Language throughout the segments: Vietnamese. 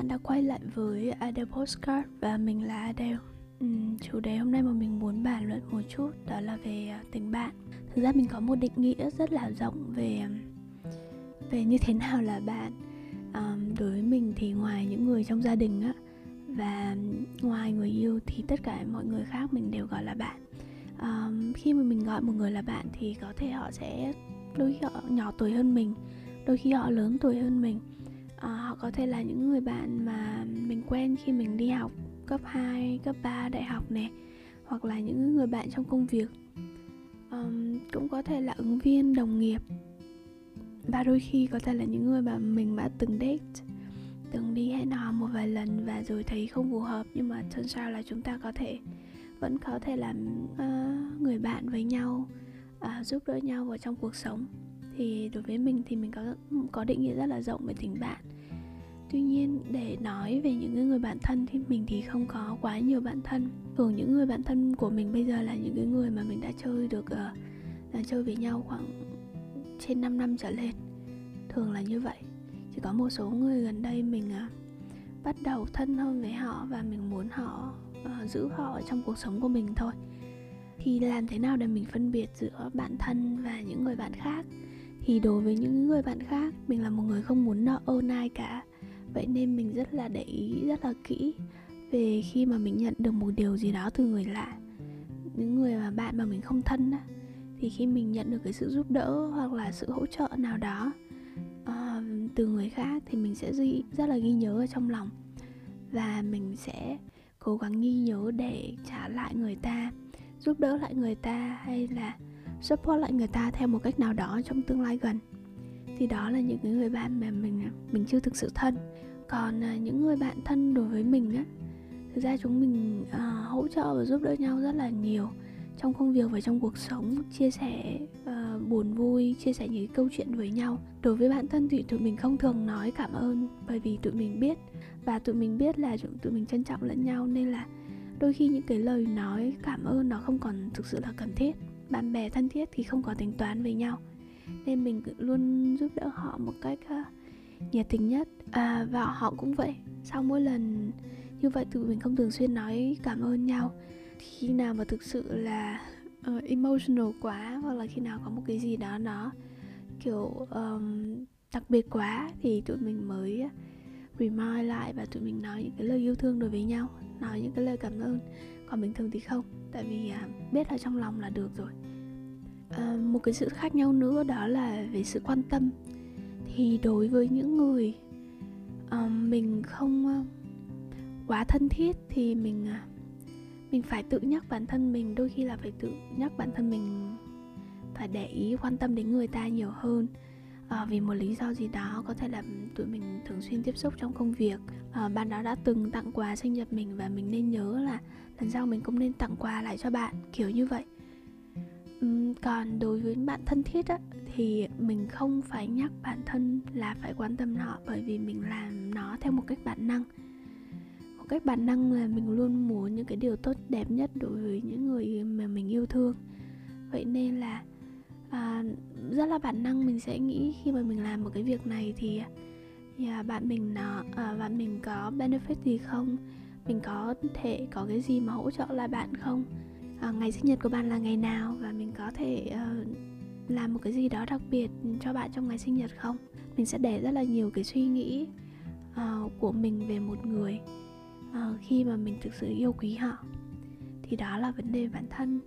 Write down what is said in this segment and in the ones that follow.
bạn đã quay lại với Adele Postcard và mình là Adele uhm, Chủ đề hôm nay mà mình muốn bàn luận một chút đó là về à, tình bạn. Thực ra mình có một định nghĩa rất là rộng về về như thế nào là bạn. Um, Đối với mình thì ngoài những người trong gia đình á Và ngoài người yêu thì tất cả mọi người khác mình đều gọi là bạn. Um, Khi mà mình gọi một người là bạn thì có thể họ sẽ đôi khi họ nhỏ tuổi hơn mình Đôi khi họ lớn tuổi hơn mình à, họ có thể là những người bạn mà mình quen khi mình đi học cấp 2, cấp 3, đại học nè hoặc là những người bạn trong công việc. Um, cũng có thể là ứng viên đồng nghiệp. Và đôi khi có thể là những người mà mình đã từng date từng đi hẹn hò một vài lần và rồi thấy không phù hợp nhưng mà thân sao là chúng ta có thể vẫn có thể làm uh, người bạn với nhau uh, giúp đỡ nhau vào trong cuộc sống thì đối với mình thì mình có có định nghĩa rất là rộng về tình bạn. Tuy nhiên để nói về những người bạn thân thì mình thì không có quá nhiều bạn thân. Thường những người bạn thân của mình bây giờ là những cái người mà mình đã chơi được uh, là chơi với nhau khoảng trên 5 năm trở lên. Thường là như vậy. Chỉ có một số người gần đây mình uh, bắt đầu thân hơn với họ và mình muốn họ uh, giữ họ ở trong cuộc sống của mình thôi. Thì làm thế nào để mình phân biệt giữa bạn thân và những người bạn khác? Thì đối với những người bạn khác mình là một người không muốn nợ ơn ai cả. Vậy nên mình rất là để ý rất là kỹ về khi mà mình nhận được một điều gì đó từ người lạ. Những người mà bạn mà mình không thân á thì khi mình nhận được cái sự giúp đỡ hoặc là sự hỗ trợ nào đó uh, từ người khác thì mình sẽ ghi, rất là ghi nhớ ở trong lòng. Và mình sẽ cố gắng ghi nhớ để trả lại người ta giúp đỡ lại người ta hay là support lại người ta theo một cách nào đó trong tương lai gần. Thì đó là những người bạn mà mình mình chưa thực sự thân. Còn à, những người bạn thân đối với mình á thực ra chúng mình à, hỗ trợ và giúp đỡ nhau rất là nhiều trong công việc và trong cuộc sống chia sẻ uh, buồn vui chia sẻ những câu chuyện với nhau. Đối với bạn thân thì tụi mình không thường nói cảm ơn bởi vì tụi mình biết và tụi mình biết là tụi mình trân trọng lẫn nhau nên là đôi khi những cái lời nói cảm ơn nó không còn thực sự là cần thiết bạn bè thân thiết thì không có tính toán với nhau. Nên mình luôn giúp đỡ họ một cách uh, nhiệt tình nhất. À, và họ cũng vậy. Sau mỗi lần như vậy tụi mình không thường xuyên nói cảm ơn nhau. Khi nào mà thực sự là uh, emotional quá hoặc là khi nào có một cái gì đó nó kiểu um, đặc biệt quá thì tụi mình mới ờ, remind lại và tụi mình nói những cái lời yêu thương đối với nhau nói những cái lời cảm ơn còn bình thường thì không. Tại vì à, biết ở trong lòng là được rồi. À, một cái sự khác nhau nữa đó là về sự quan tâm. Thì đối với những người à, mình không ờ, quá thân thiết thì mình à, mình phải tự nhắc bản thân mình. Đôi khi là phải tự nhắc bản thân mình phải để ý quan tâm đến người ta nhiều hơn à, vì một lý do gì đó có thể là tụi mình thường xuyên tiếp xúc trong công việc. À, bạn đó đã từng tặng quà sinh nhật mình và mình nên nhớ là lần sau mình cũng nên tặng quà lại cho bạn kiểu như vậy. Uhm, còn đối với bạn thân thiết á thì mình không phải nhắc bản thân là phải quan tâm họ bởi vì mình làm nó theo một cách bản năng. Một cách bản năng là mình luôn muốn những cái điều tốt đẹp nhất đối với những người mà mình yêu thương. Vậy nên là à, rất là bản năng mình sẽ nghĩ khi mà mình làm một cái việc này thì yeah, bạn mình nó à, bạn mình có benefit gì không? Mình có thể có cái gì mà hỗ trợ lại bạn không? À, ngày sinh nhật của bạn là ngày nào? Và mình có thể uh, làm một cái gì đó đặc biệt cho bạn trong ngày sinh nhật không? Mình sẽ để rất là nhiều cái suy nghĩ uh, của mình về một người uh, khi mà mình thực sự yêu quý họ. Thì đó là vấn đề bản thân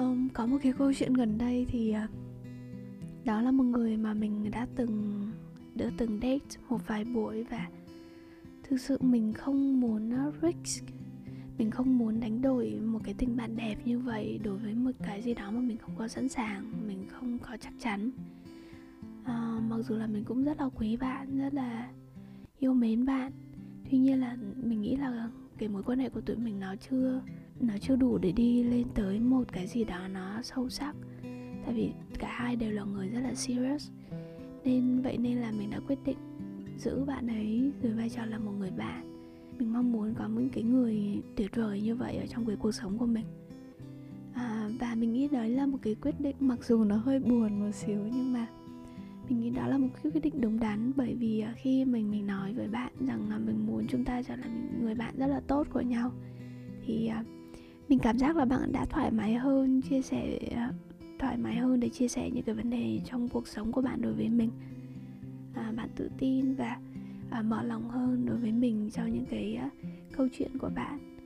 um, có một cái câu chuyện gần đây thì uh, đó là một người mà mình đã từng đã từng date một vài buổi và thực sự mình không muốn à, risk mình không muốn đánh đổi một cái tình bạn đẹp như vậy đối với một cái gì đó mà mình không có sẵn sàng mình không có chắc chắn. À, mặc dù là mình cũng rất là quý bạn rất là yêu mến bạn. Tuy nhiên là mình nghĩ là cái mối quan hệ của tụi mình nó chưa nó chưa đủ để đi lên tới một cái gì đó nó sâu sắc. Tại vì cả hai đều là người rất là serious. Nên vậy nên là mình đã quyết định giữ bạn ấy dưới vai trò là một người bạn. Mình mong muốn có những cái người tuyệt vời như vậy ở trong cái cuộc sống của mình. À, và mình nghĩ đấy là một cái quyết định mặc dù nó hơi buồn một xíu nhưng mà mình nghĩ đó là một cái quyết định đúng đắn. Bởi vì à, khi mình mình nói với bạn rằng là mình muốn chúng ta trở thành người bạn rất là tốt của nhau thì uh, mình cảm giác là bạn đã thoải mái hơn chia sẻ thoải mái hơn để chia sẻ những cái vấn đề trong cuộc sống của bạn đối với mình. À, bạn tự tin và à, mở lòng hơn đối với mình cho những cái uh, câu chuyện của bạn.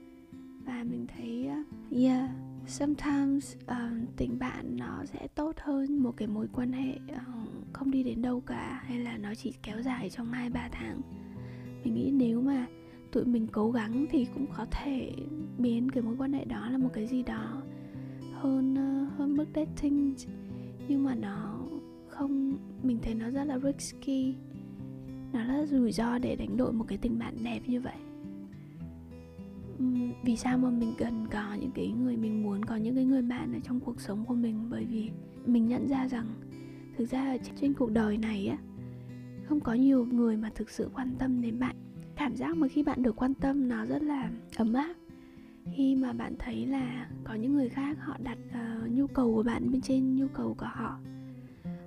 Và mình thấy uh, yeah sometimes uh, tình bạn nó sẽ tốt hơn một cái mối quan hệ uh, không đi đến đâu cả hay là nó chỉ kéo dài trong hai ba tháng. Mình nghĩ nếu mà tụi mình cố gắng thì cũng có thể biến cái mối quan hệ đó là một cái gì đó hơn ờ, hơn mức dating. Nhưng mà nó không, mình thấy nó rất là risky. Nó là rủi ro để đánh đổi một cái tình bạn đẹp như vậy. Vì sao mà mình cần có những cái người mình muốn, có những cái người bạn ở trong cuộc sống của mình? Bởi vì mình nhận ra rằng thực ra trên cuộc đời này á, không có nhiều người mà thực sự quan tâm đến bạn cảm giác mà khi bạn được quan tâm nó rất là ấm áp. Khi mà bạn thấy là có những người khác họ đặt uh, nhu cầu của bạn bên trên nhu cầu của họ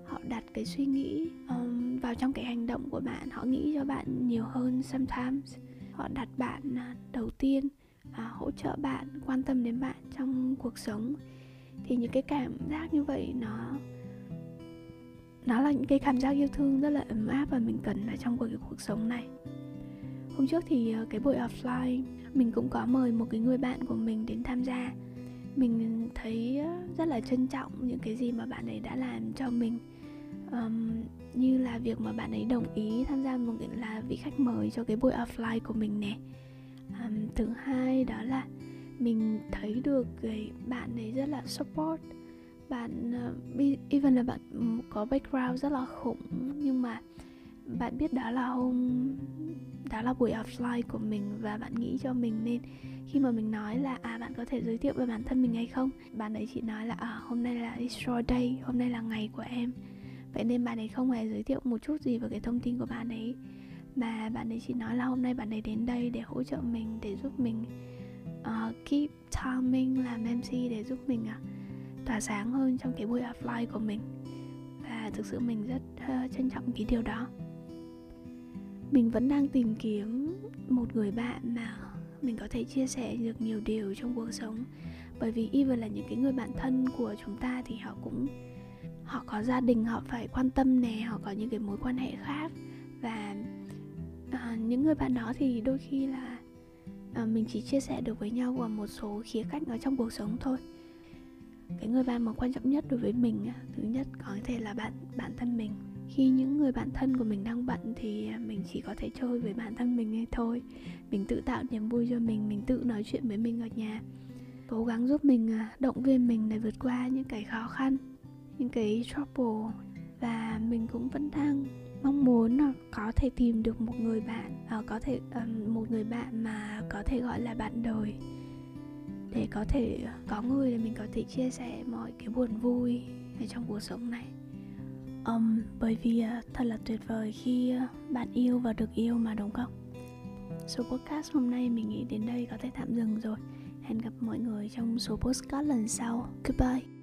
họ đặt cái suy nghĩ um, vào trong cái hành động của bạn họ nghĩ cho bạn nhiều hơn sometimes. Họ đặt bạn uh, đầu tiên uh, hỗ trợ bạn quan tâm đến bạn trong cuộc sống. Thì những cái cảm giác như vậy nó nó là những cái cảm giác yêu thương rất là ấm áp và mình cần ở trong cuộc cuộc sống này hôm trước thì ờ, cái buổi offline mình cũng có mời một cái người bạn của mình đến tham gia. Mình thấy ờ, rất là trân trọng những cái gì mà bạn ấy đã làm cho mình. Um, như là việc mà bạn ấy đồng ý tham gia một cái là vị khách mời cho cái buổi offline của mình nè. Um, thứ hai đó là mình thấy được cái bạn ấy rất là support. Bạn uh, even là bạn có background rất là khủng nhưng mà bạn biết đó là hôm đó là buổi offline của mình và bạn nghĩ cho mình nên khi mà mình nói là à bạn có thể giới thiệu về bản thân mình hay không? Bạn ấy chỉ nói là à hôm nay là extra day hôm nay là ngày của em. Vậy nên bạn ấy không hề giới thiệu một chút gì về cái thông tin của bạn ấy mà bạn ấy chỉ nói là hôm nay bạn ấy đến đây để hỗ trợ mình để giúp mình uh, keep timing làm MC để giúp mình uh, tỏa sáng hơn trong cái buổi offline của mình. Và thực sự mình rất uh, trân trọng cái điều đó mình vẫn đang tìm kiếm một người bạn mà mình có thể chia sẻ được nhiều điều trong cuộc sống. Bởi vì even là những cái người bạn thân của chúng ta thì họ cũng họ có gia đình họ phải quan tâm nè họ có những cái mối quan hệ khác. Và uh, những người bạn đó thì đôi khi là uh, mình chỉ chia sẻ được với nhau ở một số khía cạnh ở trong cuộc sống thôi. Cái người bạn mà quan trọng nhất đối với mình thứ nhất có thể là bạn bản thân mình khi những người bạn thân của mình đang bận thì à, mình chỉ có thể chơi với bản thân mình thôi. Mình tự tạo niềm vui cho mình mình tự nói chuyện với mình ở nhà. Cố gắng giúp mình à, động viên mình để vượt qua những cái khó khăn, những cái trouble. Và mình cũng vẫn đang mong muốn là có thể tìm được một người bạn à, có thể một người bạn mà có thể gọi là bạn đời. Để có thể có người để mình có thể chia sẻ mọi cái buồn vui ở trong cuộc sống này um, bởi vì uh, thật là tuyệt vời khi uh, bạn yêu và được yêu mà đúng không? Số podcast hôm nay mình nghĩ đến đây có thể tạm dừng rồi. Hẹn gặp mọi người trong số podcast lần sau. Goodbye.